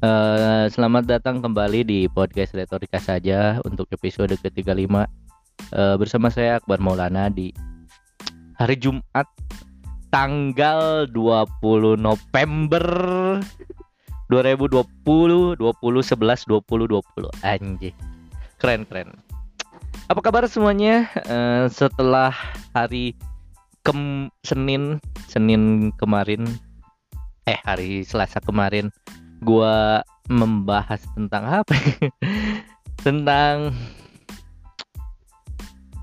Eh, selamat datang kembali di podcast Retorika saja untuk episode ke-35 uh, bersama saya Akbar Maulana di hari Jumat tanggal 20 November 2020 20 11 20 20 anjir keren keren. Apa kabar semuanya? Uh, setelah hari kem Senin Senin kemarin eh hari Selasa kemarin gua membahas tentang apa? tentang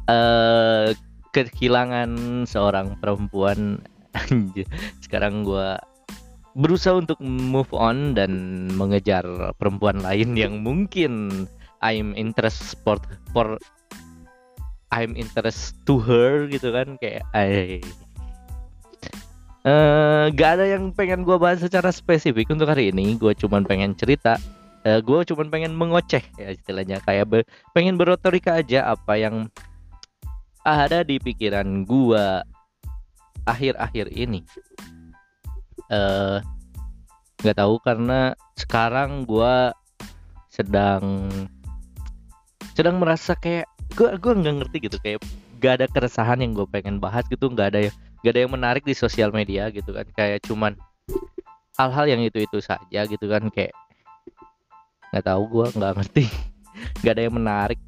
uh, kehilangan seorang perempuan. Sekarang gua berusaha untuk move on dan mengejar perempuan lain yang mungkin I'm interest for for I'm interest to her gitu kan kayak I Uh, gak ada yang pengen gue bahas secara spesifik untuk hari ini. Gue cuman pengen cerita. Uh, eh, gue cuman pengen mengoceh ya istilahnya kayak be pengen berotorika aja apa yang ada di pikiran gue akhir-akhir ini. Uh, tahu karena sekarang gue sedang sedang merasa kayak gue gue nggak ngerti gitu kayak gak ada keresahan yang gue pengen bahas gitu nggak ada yang gak ada yang menarik di sosial media gitu kan. Kayak cuman hal-hal yang itu itu saja gitu kan. Kayak nggak tahu gue nggak ngerti. Nggak ada yang menarik.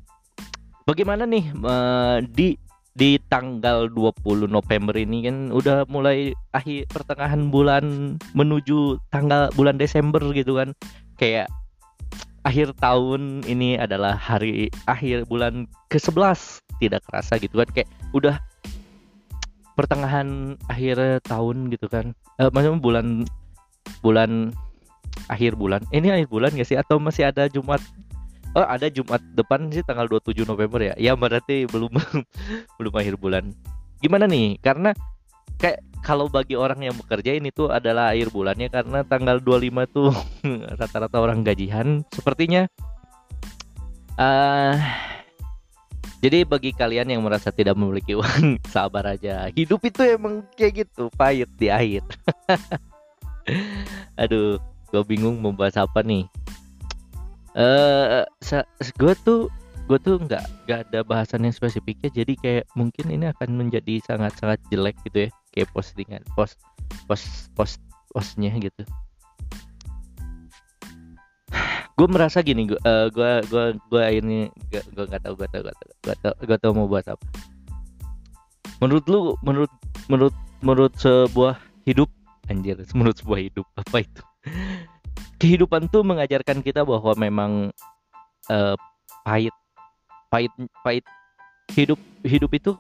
Bagaimana nih uh, di di tanggal 20 November ini kan udah mulai akhir pertengahan bulan menuju tanggal bulan Desember gitu kan. Kayak akhir tahun ini adalah hari akhir bulan ke-11 tidak kerasa gitu kan. Kayak udah pertengahan akhir tahun gitu kan. Eh, maksudnya bulan bulan akhir bulan. Ini akhir bulan gak sih? Atau masih ada Jumat? Oh ada Jumat depan sih tanggal 27 November ya? Ya berarti belum belum akhir bulan. Gimana nih? Karena kayak kalau bagi orang yang bekerja ini tuh adalah akhir bulannya karena tanggal 25 tuh rata-rata orang gajian. Sepertinya uh, jadi bagi kalian yang merasa tidak memiliki uang, sabar aja. Hidup itu emang kayak gitu, pahit di akhir. Aduh, gue bingung mau bahas apa nih. Eh, uh, gue tuh gue tuh nggak nggak ada bahasan yang spesifiknya jadi kayak mungkin ini akan menjadi sangat sangat jelek gitu ya kayak postingan post post post postnya gitu gue merasa gini gue uh, gue gue gue ini gue nggak tahu gue tahu gue tahu gue tahu gue tahu mau buat apa. Menurut lu menurut menurut menurut sebuah hidup anjir menurut sebuah hidup apa itu? Kehidupan tuh mengajarkan kita bahwa memang uh, pahit pahit pahit hidup hidup itu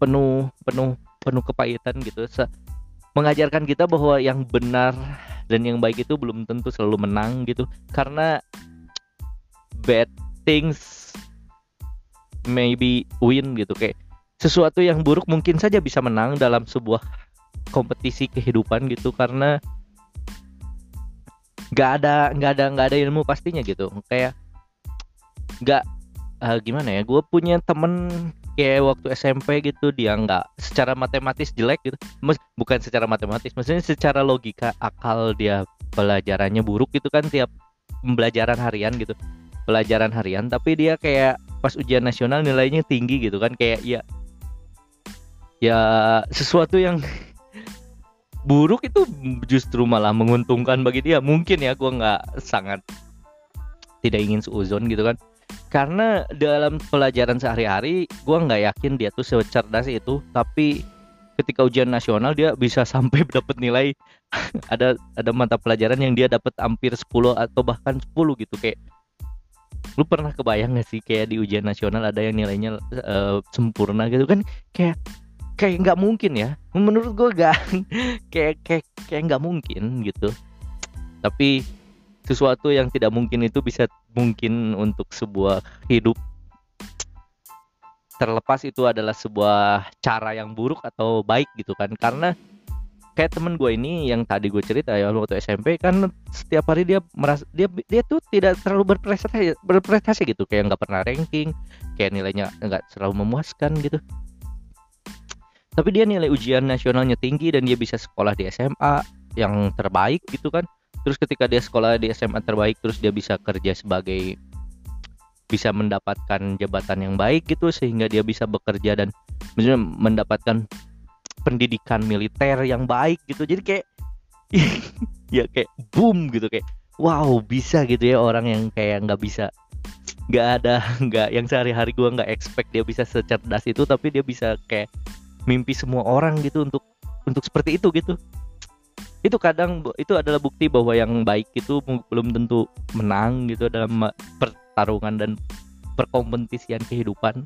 penuh penuh penuh kepahitan gitu. Se mengajarkan kita bahwa yang benar dan yang baik itu belum tentu selalu menang gitu. Karena bad things maybe win gitu. Kayak sesuatu yang buruk mungkin saja bisa menang dalam sebuah kompetisi kehidupan gitu. Karena nggak ada nggak ada nggak ada ilmu pastinya gitu. Kayak nggak uh, gimana ya gue punya temen kayak waktu SMP gitu dia nggak secara matematis jelek gitu. Bukan secara matematis maksudnya secara logika akal dia pelajarannya buruk gitu kan tiap pembelajaran harian gitu. Pelajaran harian tapi dia kayak pas ujian nasional nilainya tinggi gitu kan kayak ya ya sesuatu yang buruk itu justru malah menguntungkan bagi dia. Mungkin ya gue nggak sangat tidak ingin seuzon gitu kan karena dalam pelajaran sehari-hari gue nggak yakin dia tuh secerdas itu. Tapi ketika ujian nasional dia bisa sampai dapat nilai. Ada ada mata pelajaran yang dia dapat hampir 10 atau bahkan 10 gitu kayak. Lu pernah kebayang gak sih kayak di ujian nasional ada yang nilainya uh, sempurna gitu kan? Kayak kayak nggak mungkin ya. Menurut gue gak kayak kayak kayak nggak mungkin gitu. Tapi sesuatu yang tidak mungkin itu bisa mungkin untuk sebuah hidup. Terlepas itu adalah sebuah cara yang buruk atau baik gitu kan. Karena kayak temen gue ini yang tadi gue cerita ya waktu SMP kan setiap hari dia merasa dia dia tuh tidak terlalu berprestasi berprestasi gitu. Kayak nggak pernah ranking kayak nilainya nggak terlalu memuaskan gitu. Tapi dia nilai ujian nasionalnya tinggi dan dia bisa sekolah di SMA yang terbaik gitu kan terus ketika dia sekolah di SMA terbaik terus dia bisa kerja sebagai bisa mendapatkan jabatan yang baik gitu sehingga dia bisa bekerja dan misalnya mendapatkan pendidikan militer yang baik gitu. Jadi kayak ya kayak boom gitu kayak wow bisa gitu ya orang yang kayak nggak bisa nggak ada nggak yang sehari-hari gue nggak expect dia bisa secerdas itu tapi dia bisa kayak mimpi semua orang gitu untuk untuk seperti itu gitu itu kadang itu adalah bukti bahwa yang baik itu belum tentu menang gitu dalam pertarungan dan perkompetisian kehidupan.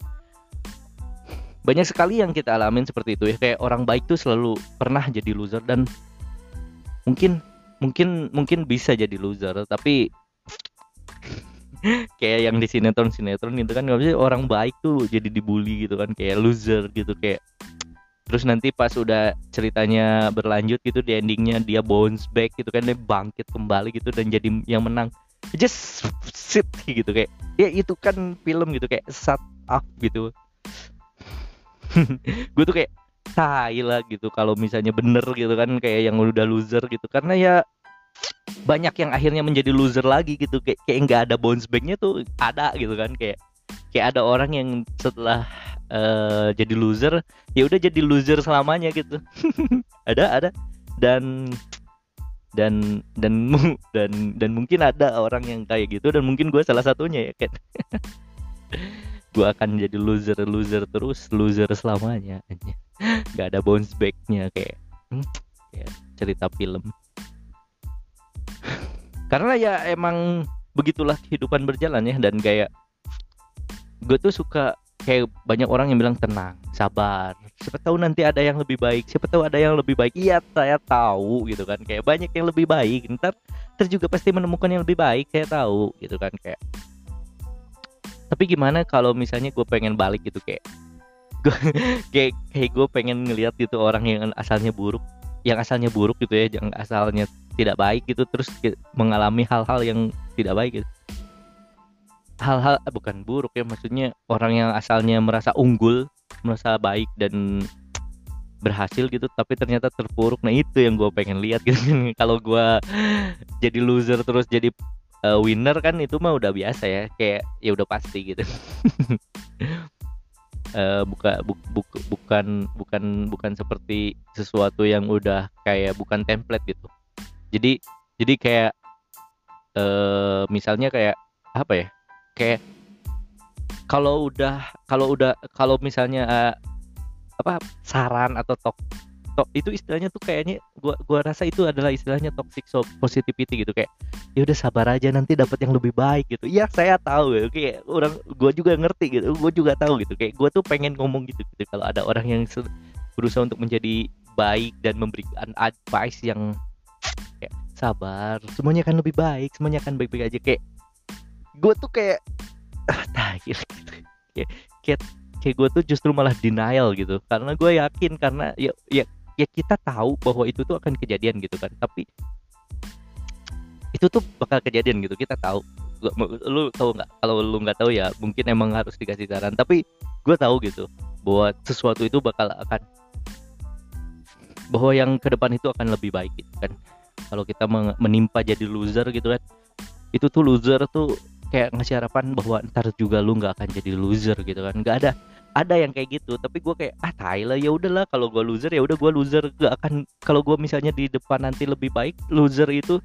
Banyak sekali yang kita alamin seperti itu ya kayak orang baik tuh selalu pernah jadi loser dan mungkin mungkin mungkin bisa jadi loser tapi kayak yang di sinetron sinetron itu kan nggak orang baik tuh jadi dibully gitu kan kayak loser gitu kayak terus nanti pas udah ceritanya berlanjut gitu di endingnya dia bounce back gitu kan dia bangkit kembali gitu dan jadi yang menang. Just sit gitu kayak ya itu kan film gitu kayak sat up gitu. Gue tuh kayak tai lah gitu kalau misalnya bener gitu kan kayak yang udah loser gitu. Karena ya banyak yang akhirnya menjadi loser lagi gitu kayak kayak nggak ada bounce backnya tuh ada gitu kan kayak kayak ada orang yang setelah uh, jadi loser ya udah jadi loser selamanya gitu. Ada ada. Dan dan dan dan dan mungkin ada orang yang kayak gitu dan mungkin gue salah satunya ya kan gue akan jadi loser loser terus loser selamanya. Nggak ada bounce backnya kayak hmm, cerita film. Karena ya emang begitulah kehidupan berjalan ya dan kayak gue tuh suka kayak banyak orang yang bilang tenang sabar. Siapa tahu nanti ada yang lebih baik. Siapa tahu ada yang lebih baik. Iya saya tahu gitu kan. Kayak banyak yang lebih baik. Ntar ntar juga pasti menemukan yang lebih baik saya tahu gitu kan kayak. Tapi gimana kalau misalnya gue pengen balik gitu kayak gue kayak kayak gue pengen ngelihat gitu orang yang asalnya buruk yang asalnya buruk gitu ya yang asalnya tidak baik gitu terus mengalami hal-hal yang tidak baik gitu hal-hal eh, bukan buruk ya maksudnya orang yang asalnya merasa unggul merasa baik dan berhasil gitu tapi ternyata terpuruk. Nah itu yang gue pengen lihat gitu. Kalau gue jadi loser terus jadi uh, winner kan itu mah udah biasa ya. Kayak ya udah pasti gitu. Uh, buka bu, bu, bukan bukan bukan seperti sesuatu yang udah kayak bukan template gitu. Jadi jadi kayak uh, misalnya kayak apa ya kayak kalau udah kalau udah kalau misalnya uh, apa saran atau tok tok itu istilahnya tuh kayaknya gua gua rasa itu adalah istilahnya toxic so positivity gitu kayak ya udah sabar aja nanti dapat yang lebih baik gitu. Iya saya tahu gitu. Kayak orang gua juga ngerti gitu gua juga tahu gitu. Kayak gua tuh pengen ngomong gitu gitu. Kalau ada orang yang berusaha untuk menjadi baik dan memberikan advice yang kayak sabar semuanya akan lebih baik semuanya akan baik-baik aja kayak gue tuh kayak ah gitu. Kayak kayak, kayak gue tuh justru malah denial gitu. Karena gue yakin karena ya ya ya kita tahu bahwa itu tuh akan kejadian gitu kan. Tapi itu tuh bakal kejadian gitu kita tahu. Lu tahu nggak? Kalau lu nggak tahu ya mungkin emang harus dikasih saran. Tapi gue tahu gitu bahwa sesuatu itu bakal akan bahwa yang ke depan itu akan lebih baik gitu kan. Kalau kita menimpa jadi loser gitu kan itu tuh loser tuh kayak ngasih harapan bahwa ntar juga lu nggak akan jadi loser gitu kan. Nggak ada ada yang kayak gitu. Tapi gue kayak ah Thailand ya udahlah kalau gue loser ya udah gue loser. Gak akan kalau gue misalnya di depan nanti lebih baik loser itu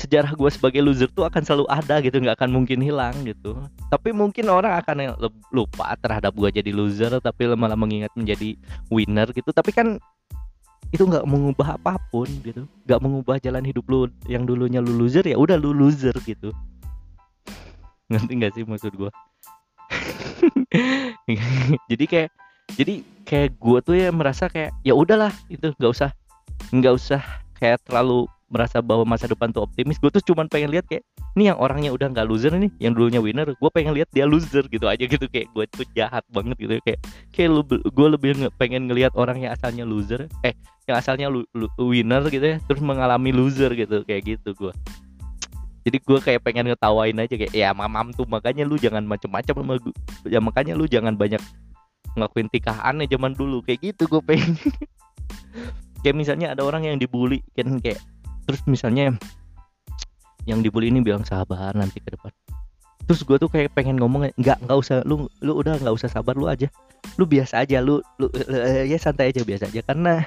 sejarah gue sebagai loser tuh akan selalu ada gitu nggak akan mungkin hilang gitu. Tapi mungkin orang akan lupa terhadap gue jadi loser tapi malah mengingat menjadi winner gitu. Tapi kan itu nggak mengubah apa pun gitu. Nggak mengubah jalan hidup lu yang dulunya lu loser ya udah lu loser gitu ngerti nggak sih maksud gue jadi kayak jadi kayak gue tuh ya merasa kayak ya udahlah itu nggak usah nggak usah kayak terlalu merasa bahwa masa depan tuh optimis. Gue tuh cuman pengen lihat kayak ini yang orangnya udah nggak loser nih yang dulunya winner gue pengen lihat dia loser gitu aja gitu. Kayak gue tuh jahat banget gitu kayak kayak lu gue lebih pengen ngelihat orang yang asalnya loser eh yang asalnya lu, lu, winner gitu ya terus mengalami loser gitu. Kayak gitu gue jadi gue kayak pengen ngetawain aja kayak ya mamam tuh makanya lu jangan macem-macem sama gue ya makanya lu jangan banyak ngelakuin tikah aneh zaman dulu kayak gitu gue pengen. Kayak misalnya ada orang yang dibully kan kayak terus misalnya yang dibully ini bilang sabar nanti ke depan. Terus gue tuh kayak pengen ngomong nggak nggak usah lu lu udah nggak usah sabar lu aja. Lu biasa aja lu lu uh, ya santai aja biasa aja. Karena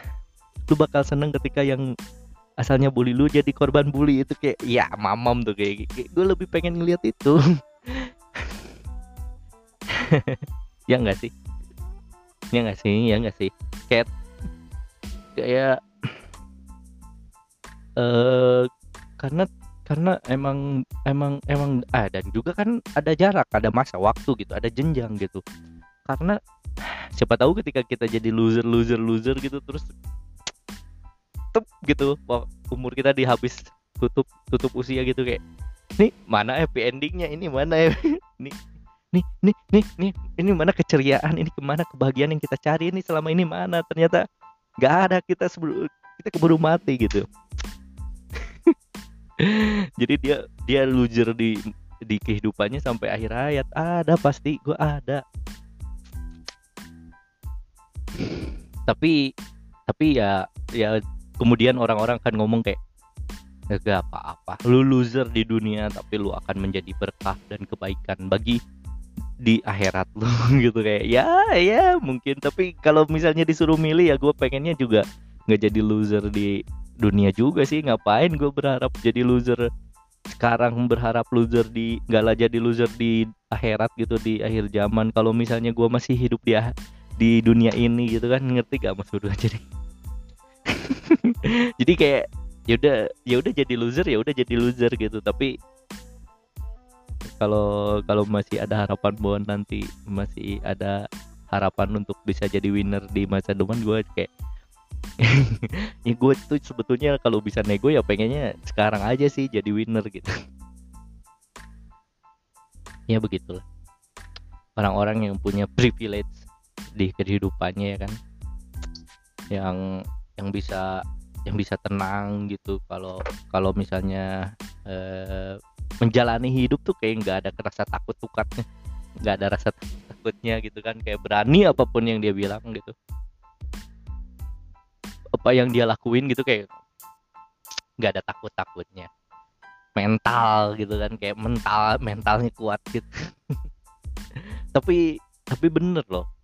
lu bakal seneng ketika yang asalnya bully lu jadi korban bully itu kayak ya mamam tuh kayak, kayak gue lebih pengen ngeliat itu. Ya enggak sih? Ya enggak sih? Ya enggak sih? Kayak kayak eh uh, karena karena emang emang emang ah dan juga kan ada jarak ada masa waktu gitu ada jenjang gitu. Karena siapa tahu ketika kita jadi loser loser loser gitu terus tutup gitu. Umur kita dihabis tutup tutup usia gitu kayak nih mana happy endingnya ini mana ya? Nih nih nih nih nih ini mana keceriaan ini ke mana kebahagiaan yang kita cari ini selama ini mana? Ternyata nggak ada kita sebelum kita keburu mati gitu. Jadi dia dia loser di di kehidupannya sampai akhir hayat. Ada pasti gue ada. Tapi tapi ya ya kemudian orang-orang kan ngomong kayak gak apa-apa. Lu loser di dunia tapi lu akan menjadi berkah dan kebaikan bagi di akhirat lu. Gitu kayak ya ya mungkin. Tapi kalau misalnya disuruh milih ya gue pengennya juga nggak jadi loser di dunia juga sih. Ngapain gue berharap jadi loser sekarang berharap loser di nggak lah jadi loser di akhirat gitu di akhir zaman. Kalau misalnya gue masih hidup di di dunia ini gitu kan ngerti gak maksud gue jadi jadi kayak ya udah ya udah jadi loser ya udah jadi loser gitu. Tapi kalau kalau masih ada harapan bahwa nanti masih ada harapan untuk bisa jadi winner di masa depan gue kayak ya gue tuh sebetulnya kalau bisa nego ya pengennya sekarang aja sih jadi winner gitu. Ya begitulah. Orang-orang yang punya privilege di kehidupannya ya kan. Yang yang bisa yang bisa tenang gitu. Kalau kalau misalnya eh, menjalani hidup tuh kayak nggak ada rasa takut tukatnya nggak ada rasa takutnya gitu kan. Kayak berani apa pun yang dia bilang gitu. Apa yang dia lakuin gitu kayak nggak ada takut takutnya mental gitu kan kayak mental mentalnya kuat gitu. Tapi tapi bener loh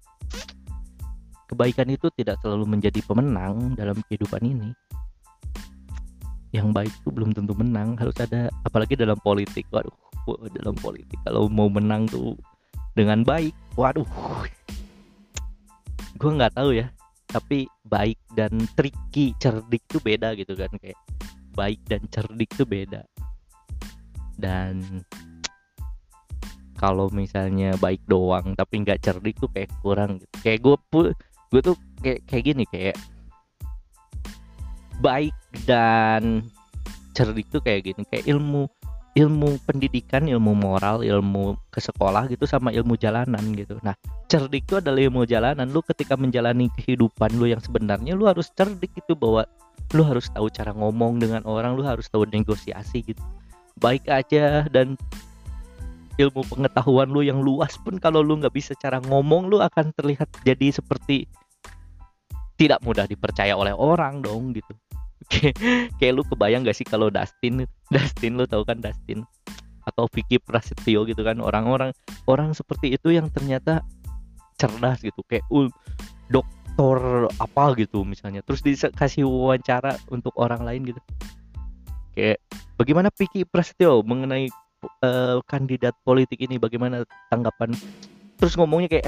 kebaikan itu tidak selalu menjadi pemenang dalam kehidupan ini. Yang baik itu belum tentu menang harus ada apalagi dalam politik. Waduh dalam politik kalau mau menang tuh dengan baik waduh. Gue nggak tahu ya tapi baik dan tricky cerdik tuh beda gitu kan kayak baik dan cerdik tuh beda. Dan kalau misalnya baik doang tapi nggak cerdik tuh kayak kurang gitu. Kayak gue gue tuh kayak kayak gini kayak baik dan cerdik tuh kayak gini kayak ilmu ilmu pendidikan, ilmu moral, ilmu ke sekolah gitu sama ilmu jalanan gitu. Nah, cerdik itu adalah ilmu jalanan. Lu ketika menjalani kehidupan lu yang sebenarnya lu harus cerdik itu bahwa lu harus tahu cara ngomong dengan orang, lu harus tahu negosiasi gitu. Baik aja dan ilmu pengetahuan lu yang luas pun kalau lu nggak bisa cara ngomong lu akan terlihat jadi seperti tidak mudah dipercaya oleh orang dong gitu. Kayak, kayak lu kebayang gak sih kalau Dustin Dustin lu tahu kan Dustin? Atau Vicky Prasetyo gitu kan orang-orang orang seperti itu yang ternyata cerdas gitu kayak uh, dokter apa gitu misalnya. Terus dikasih wawancara untuk orang lain gitu. Kayak bagaimana Vicky Prasetyo mengenai uh, kandidat politik ini? Bagaimana tanggapan? Terus ngomongnya kayak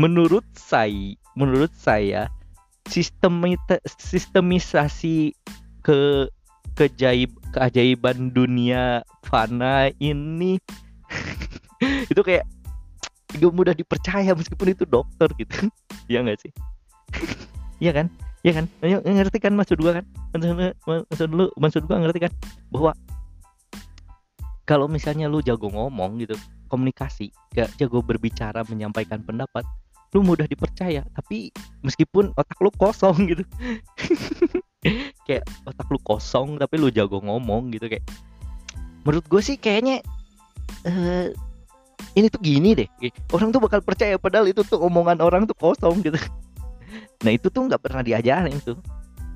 menurut saya menurut saya sistem sistemisasi ke kejaib keajaiban dunia fana ini itu kayak gak mudah dipercaya meskipun itu dokter gitu. Ya nggak sih? Iya kan? Iya kan? Ngerti kan maksud gua kan? Maksud, maksud lu maksud gua ngerti kan? Bahwa kalau misalnya lu jago ngomong gitu komunikasi gak jago berbicara menyampaikan pendapat lu mudah dipercaya tapi meskipun otak lu kosong gitu. Kayak otak lu kosong tapi lu jago ngomong gitu kayak menurut gue sih kayaknya uh, ini tuh gini deh. Orang tuh bakal percaya padahal itu tuh omongan orang tuh kosong gitu. Nah itu tuh nggak pernah diajarin tuh.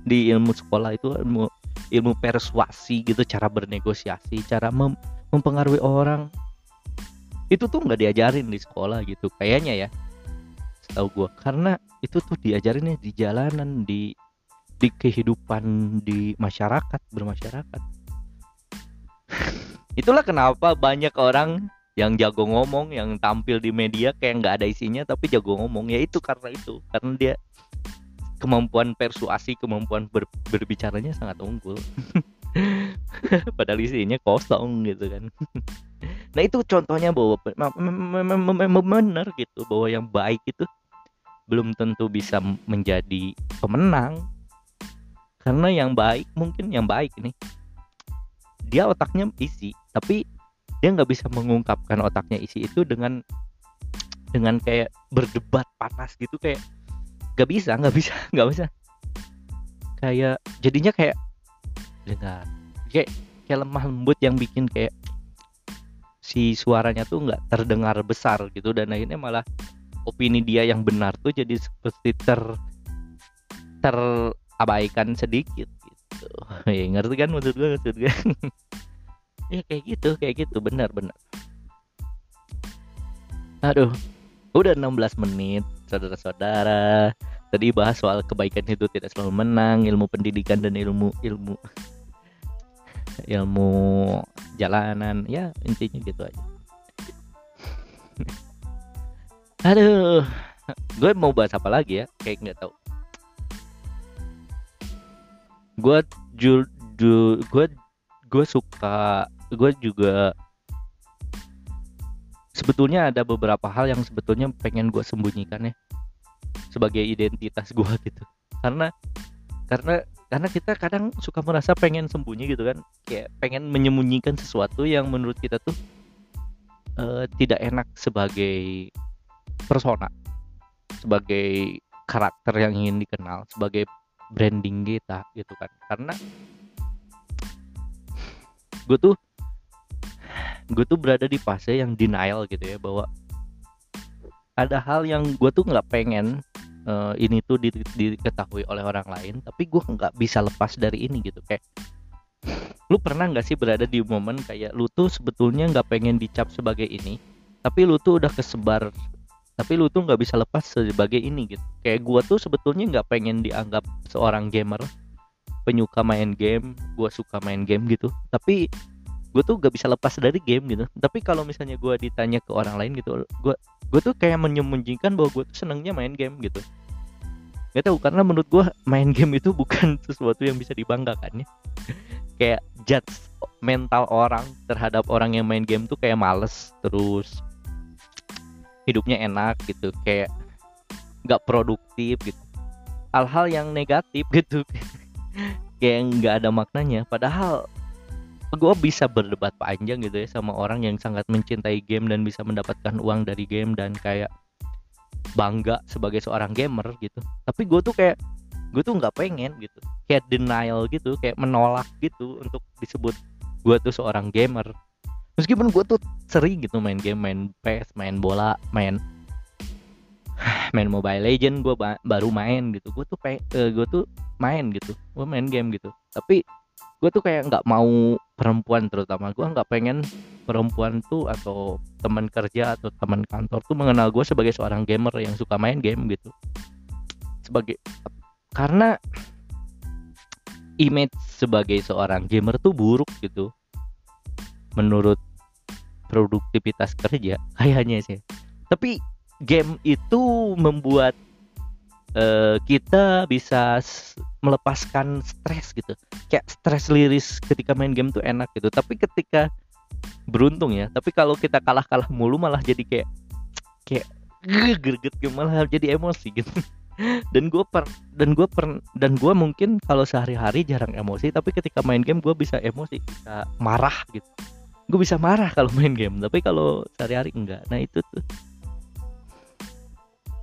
Di ilmu sekolah itu ilmu ilmu persuasi gitu cara bernegosiasi cara mem mempengaruhi orang. Itu tuh nggak diajarin di sekolah gitu. Kayaknya ya tahu gue karena itu tuh diajarinnya di jalanan di di kehidupan di masyarakat bermasyarakat. Itulah kenapa banyak orang yang jago ngomong yang tampil di media kayak nggak ada isinya tapi jago ngomong. Ya itu karena itu karena dia kemampuan persuasi kemampuan ber, berbicaranya sangat unggul. Padahal isinya kosong gitu kan. Nah itu contohnya bahwa benar gitu bahwa yang baik itu belum tentu bisa menjadi pemenang. Karena yang baik mungkin yang baik ini dia otaknya isi tapi dia nggak bisa mengungkapkan otaknya isi itu dengan dengan kayak berdebat panas gitu kayak nggak bisa nggak bisa nggak bisa. Kayak jadinya kayak dengar kayak kayak lemah lembut yang bikin kayak si suaranya tuh nggak terdengar besar gitu dan akhirnya malah opini dia yang benar tuh jadi seperti ter terabaikan sedikit gitu. Ya ngerti kan maksud gue maksud gue ya kayak gitu kayak gitu. Benar benar. Aduh udah 16 menit saudara-saudara. Tadi bahas soal kebaikan itu tidak selalu menang ilmu pendidikan dan ilmu ilmu ilmu jalanan. Ya intinya gitu aja aduh. Gue mau bahas apa lagi ya? Kayak nggak tahu. Gue jul gue gue suka gue juga sebetulnya ada beberapa hal yang sebetulnya pengen gue sembunyikan ya sebagai identitas gue gitu. Karena karena karena kita kadang suka merasa pengen sembunyi gitu kan. Kayak pengen menyembunyikan sesuatu yang menurut kita tuh uh, tidak enak sebagai persona sebagai karakter yang ingin dikenal sebagai branding kita gitu kan. Karena gue tuh gue tuh berada di fase yang denial gitu ya bahwa ada hal yang gue tuh nggak pengen uh, ini tuh diketahui oleh orang lain tapi gue nggak bisa lepas dari ini gitu. Kayak lu pernah nggak sih berada di momen kayak lu tuh sebetulnya nggak pengen dicap sebagai ini tapi lu tuh udah kesebar tapi lu tuh nggak bisa lepas sebagai ini gitu. Kayak gue tuh sebetulnya nggak pengen dianggap seorang gamer. Penyuka main game gue suka main game gitu. Tapi gue tuh gak bisa lepas dari game gitu. Tapi kalau misalnya gue ditanya ke orang lain gitu gue gue tuh kayak menyembunyikan bahwa gue tuh senengnya main game gitu. Gak tahu karena menurut gue main game itu bukan sesuatu yang bisa dibanggakan ya. Kayak judge mental orang terhadap orang yang main game tuh kayak males terus hidupnya enak gitu kayak nggak produktif gitu. Hal-hal yang negatif gitu. Kayak nggak ada maknanya. Padahal gue bisa berdebat panjang gitu ya sama orang yang sangat mencintai game dan bisa mendapatkan uang dari game dan kayak bangga sebagai seorang gamer gitu. Tapi gue tuh kayak gue tuh nggak pengen gitu. Kayak denial gitu kayak menolak gitu untuk disebut gue tuh seorang gamer meskipun gue tuh sering gitu main game main PS main bola main main Mobile Legend gue ba baru main gitu. Gue tuh uh, eh, gue tuh main gitu. Gue main game gitu. Tapi gue tuh kayak nggak mau perempuan terutama. Gue nggak pengen perempuan tuh atau teman kerja atau teman kantor tuh mengenal gue sebagai seorang gamer yang suka main game gitu. Sebagai karena image sebagai seorang gamer tuh buruk gitu. Menurut produktivitas kerja kayaknya sih. Tapi game itu membuat uh, kita bisa melepaskan stres gitu. Kayak stres liris ketika main game tuh enak gitu. Tapi ketika beruntung ya. Tapi kalau kita kalah kalah mulu malah jadi kayak kayak greget malah jadi emosi gitu. Dan gue per dan gue per dan gue mungkin kalau sehari-hari jarang emosi tapi ketika main game gue bisa emosi bisa marah gitu gue bisa marah kalau main game tapi kalau sehari-hari enggak. Nah itu tuh.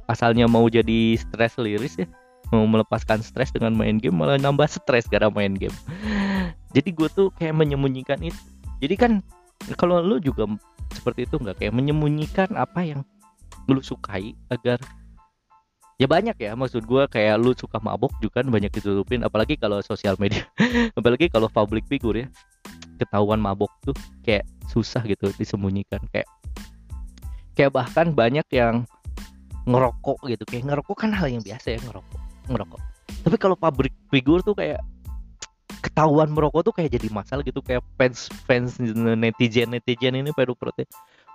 Asalnya mau jadi stres liris ya mau melepaskan stres dengan main game malah nambah stres karena main game. Jadi gue tuh kayak menyembunyikan itu. Jadi kan kalau lu juga seperti itu nggak kayak menyembunyikan apa yang lu sukai agar ya banyak ya maksud gue kayak lu suka mabok juga kan banyak ditutupin apalagi kalau sosial media. Apalagi kalau public figure ya ketahuan mabok tuh kayak susah gitu disembunyikan. Kayak kayak bahkan banyak yang ngerokok gitu. Kayak ngerokok kan hal yang biasa ya ngerokok ngerokok. Tapi kalau public figure tuh kayak ketahuan merokok tuh kayak jadi masalah gitu. Kayak fans fans netizen netizen ini pada protes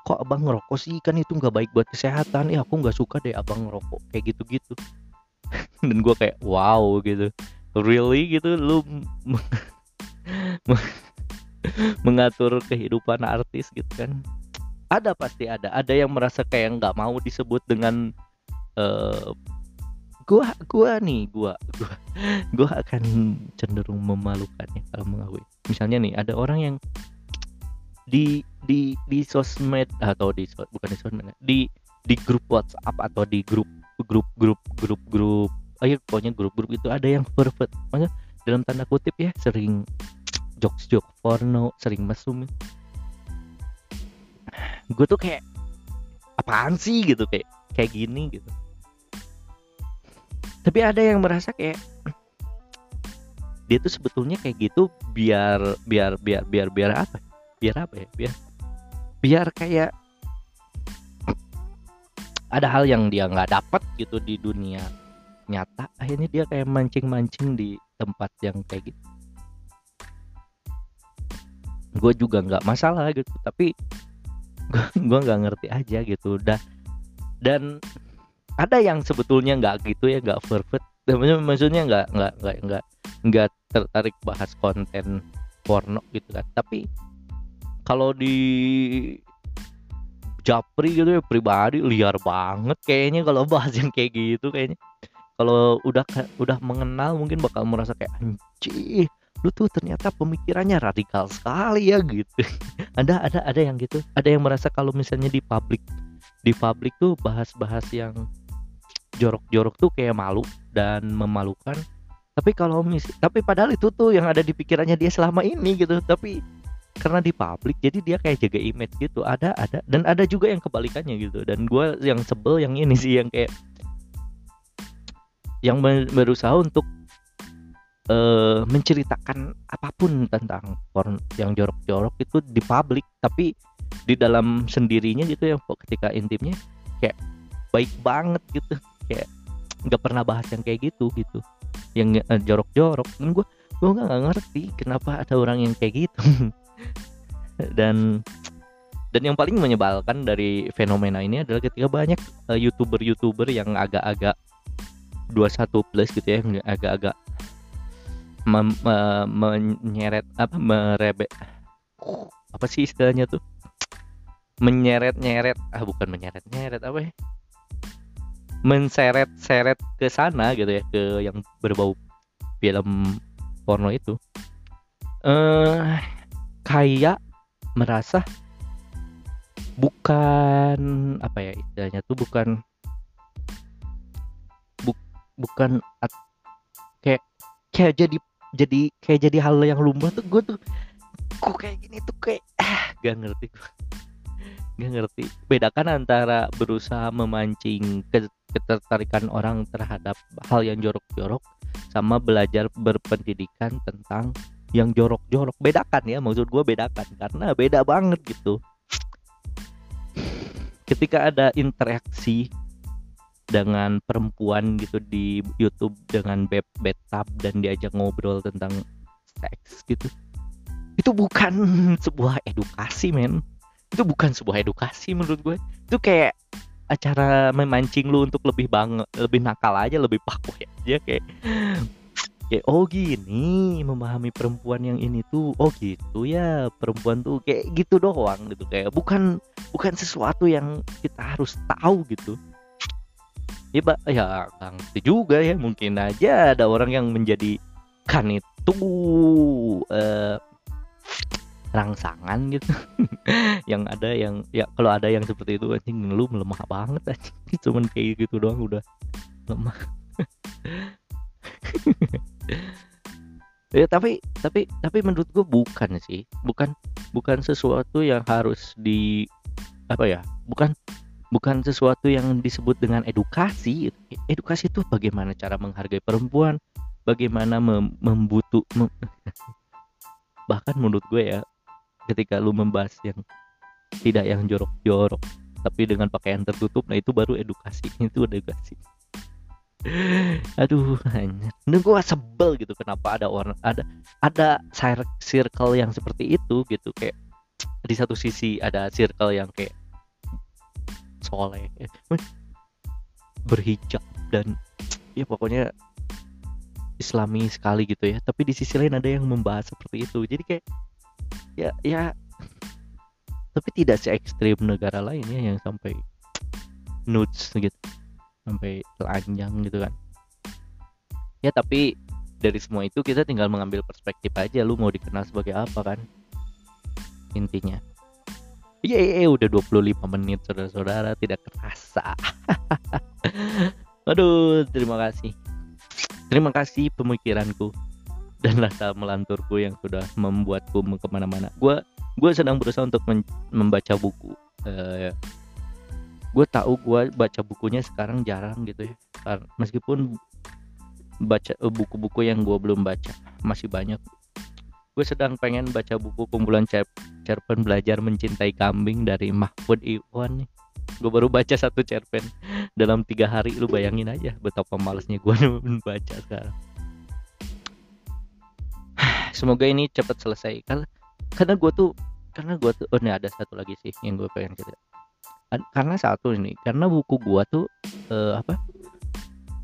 kok abang ngerokok sih? Kan itu nggak baik buat kesehatan. Ya aku nggak suka deh abang ngerokok. Kayak gitu gitu dan gue kayak wow gitu. Really? gitu. Lu mengatur kehidupan artis gitu kan. Ada pasti ada. Ada yang merasa kayak nggak mau disebut dengan uh, gua gua nih gua gua gua akan cenderung memalukan ya kalau mengakui. Misalnya nih ada orang yang di di di sosmed atau di bukan di sosmed di di grup WhatsApp atau di grup grup grup grup grup ayo pokoknya grup-grup itu ada yang perfect maksudnya dalam tanda kutip ya sering jokes jokes porno sering mesum. Gue tuh kayak apaan sih? gitu kayak kayak gini gitu. Tapi ada yang merasa kayak dia tuh sebetulnya kayak gitu biar biar biar biar biar apa biar apa ya? Biar biar kayak ada hal yang dia nggak dapat gitu di dunia nyata. Akhirnya dia kayak mancing-mancing di tempat yang kayak gitu gue juga nggak masalah gitu. Tapi gue nggak ngerti aja gitu. Dah dan ada yang sebetulnya nggak gitu ya nggak perfect. Maksudnya nggak nggak nggak nggak nggak tertarik bahas konten porno gitu kan. Tapi kalau di Japri gitu ya pribadi liar banget kayaknya kalau bahas yang kayak gitu kayaknya. Kalau udah udah mengenal mungkin bakal merasa kayak anjir lu tuh ternyata pemikirannya radikal sekali ya gitu. Ada ada ada yang gitu. Ada yang merasa kalau misalnya di publik di publik tuh bahas-bahas yang jorok-jorok tuh kayak malu dan memalukan. Tapi kalau mis tapi padahal itu tuh yang ada di pikirannya dia selama ini gitu. Tapi karena di publik jadi dia kayak jaga image gitu. Ada ada. Dan ada juga yang kebalikannya gitu. Dan gue yang sebel yang ini sih yang kayak yang berusaha untuk uh, menceritakan apa pun tentang porn yang jorok-jorok itu di publik tapi di dalam sendirinya gitu ya ketika intimnya kayak baik banget gitu kayak nggak pernah bahas yang kayak gitu gitu. Yang uh, jorok-jorok. Dan gue gue nggak ngerti kenapa ada orang yang kayak gitu. Dan dan yang paling menyebalkan dari fenomena ini adalah ketika banyak uh, youtuber-youtuber yang agak-agak 21 plus gitu ya agak-agak mem, me, menyeret apa merebe apa sih istilahnya tuh? Menyeret-nyeret ah bukan menyeret-nyeret apa ya? Menseret-seret ke sana gitu ya ke yang berbau film porno itu. Eh kayak merasa bukan apa ya istilahnya tuh bukan bu, bukan at, kayak kayak jadi jadi kayak jadi hal yang lumrah tuh gue tuh kok kayak gini tuh kayak ah gak ngerti gak ngerti. Bedakan antara berusaha memancing ketertarikan orang terhadap hal yang jorok-jorok sama belajar berpendidikan tentang yang jorok-jorok. Bedakan ya maksud gue bedakan karena beda banget gitu. Ketika ada interaksi dengan perempuan gitu di YouTube dengan beb betap dan diajak ngobrol tentang seks gitu. Itu bukan sebuah edukasi men. Itu bukan sebuah edukasi menurut gue. Itu kayak acara memancing lu untuk lebih bang lebih nakal aja lebih paku aja kayak kayak oh gini memahami perempuan yang ini tuh oh gitu ya perempuan tuh kayak gitu doang gitu kayak bukan bukan sesuatu yang kita harus tahu gitu ya ya ngerti juga ya. Mungkin aja ada orang yang menjadikan itu uh, rangsangan gitu. Yang ada yang ya kalau ada yang seperti itu anjing lu melemah banget anjing. Cuman kayak gitu doang udah lemah. Ya tapi tapi tapi menurut gue bukan sih. Bukan bukan sesuatu yang harus di apa ya bukan bukan sesuatu yang disebut dengan edukasi. Edukasi itu bagaimana cara menghargai perempuan bagaimana mem membutuh mem bahkan menurut gue ya ketika lu membahas yang tidak yang jorok-jorok tapi dengan pakaian tertutup nah itu baru edukasi itu edukasi. Aduh hanya gue sebel gitu kenapa ada orang ada ada circle yang seperti itu gitu kayak di satu sisi ada circle yang kayak soleh. Berhijab dan ya pokoknya islami sekali gitu ya. Tapi di sisi lain ada yang membahas seperti itu. Jadi kayak ya ya tapi tidak se ekstrim negara lainnya yang sampai nudes gitu. Sampai telanjang gitu kan. Ya tapi dari semua itu kita tinggal mengambil perspektif aja lu mau dikenal sebagai apa kan intinya Iya, yeah, yeah, udah 25 menit saudara-saudara tidak kerasa. Aduh, terima kasih. Terima kasih pemikiranku dan rasa melanturku yang sudah membuatku ke mana-mana. Gue gue sedang berusaha untuk membaca buku. Uh, gue tahu gue baca bukunya sekarang jarang gitu ya. Meskipun baca eh, buku-buku yang gue belum baca masih banyak. Gue sedang pengen baca buku kumpulan cerpen belajar mencintai kambing dari Mahfud Iwan nih. Gue baru baca satu cerpen dalam tiga hari lu bayangin aja betapa malesnya gue baca sekarang. Semoga ini cepat selesai karena karena gue tuh karena gue tuh oh ini ada satu lagi sih yang gue pengen cerita. Karena satu ini karena buku gue tuh uh, apa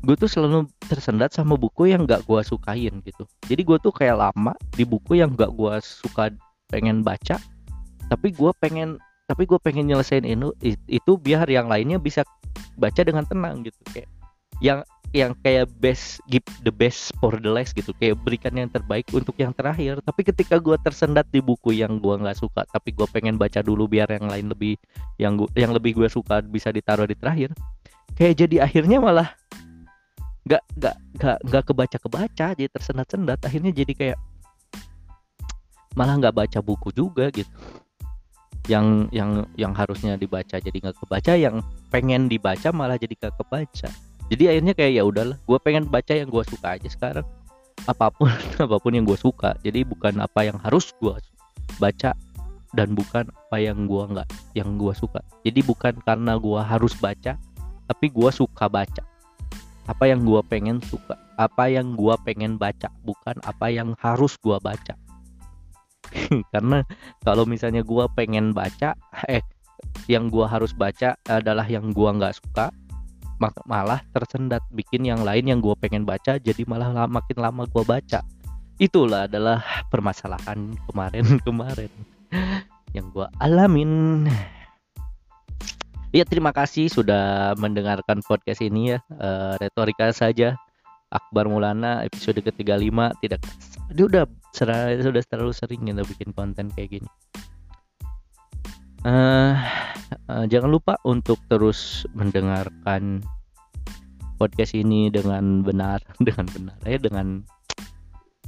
gue tuh selalu tersendat sama buku yang gak gue sukain gitu. Jadi gue tuh kayak lama di buku yang gak gue suka pengen baca tapi gue pengen tapi gue pengen nyelesain itu itu biar yang lainnya bisa baca dengan tenang gitu. Kayak yang yang kayak best give the best for the last gitu. Kayak berikan yang terbaik untuk yang terakhir. Tapi ketika gue tersendat di buku yang gue nggak suka tapi gue pengen baca dulu biar yang lain lebih yang gua, yang lebih gue suka bisa ditaruh di terakhir kayak jadi akhirnya malah nggak nggak nggak nggak kebaca kebaca jadi tersendat sendat akhirnya jadi kayak malah nggak baca buku juga gitu. Yang yang yang harusnya dibaca jadi nggak kebaca yang pengen dibaca malah jadi nggak kebaca. Jadi akhirnya kayak ya udahlah gue pengen baca yang gue suka aja sekarang. Apa pun apa pun yang gue suka. Jadi bukan apa yang harus gue baca dan bukan apa yang gue nggak yang gue suka. Jadi bukan karena gue harus baca tapi gue suka baca apa yang gue pengen suka apa yang gue pengen baca bukan apa yang harus gue baca. Karena kalau misalnya gua pengen baca eh yang gua harus baca adalah yang gua nggak suka malah tersendat bikin yang lain yang gua pengen baca jadi malah makin lama gua baca. Itulah adalah permasalahan kemarin-kemarin yang gua alamin ya terima kasih sudah mendengarkan podcast ini ya. Uh, retorika saja. Akbar Mulana episode ke-35 tidak. Dia udah sudah terlalu sering kita bikin konten kayak gini. Uh, uh, jangan lupa untuk terus mendengarkan podcast ini dengan benar dengan benar ya dengan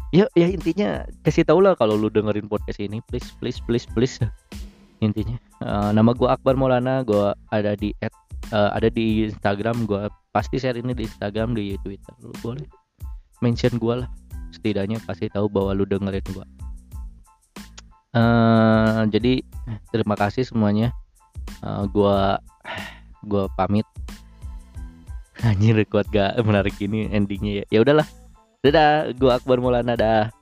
ya ya intinya kasih tau lah kalau lu dengerin podcast ini. Please please please please intinya. Uh, nama gua Akbar Maulana gua ada di at, uh, ada di Instagram gua pasti share ini di Instagram di Twitter lu boleh mention gue lah. Setidaknya kasih tahu bahwa lu dengerin gue uh, jadi terima kasih semuanya. Uh, gue gue pamit. Anjir kuat gak menarik ini endingnya ya. Ya udahlah. Dadah gue Akbar Maulana dah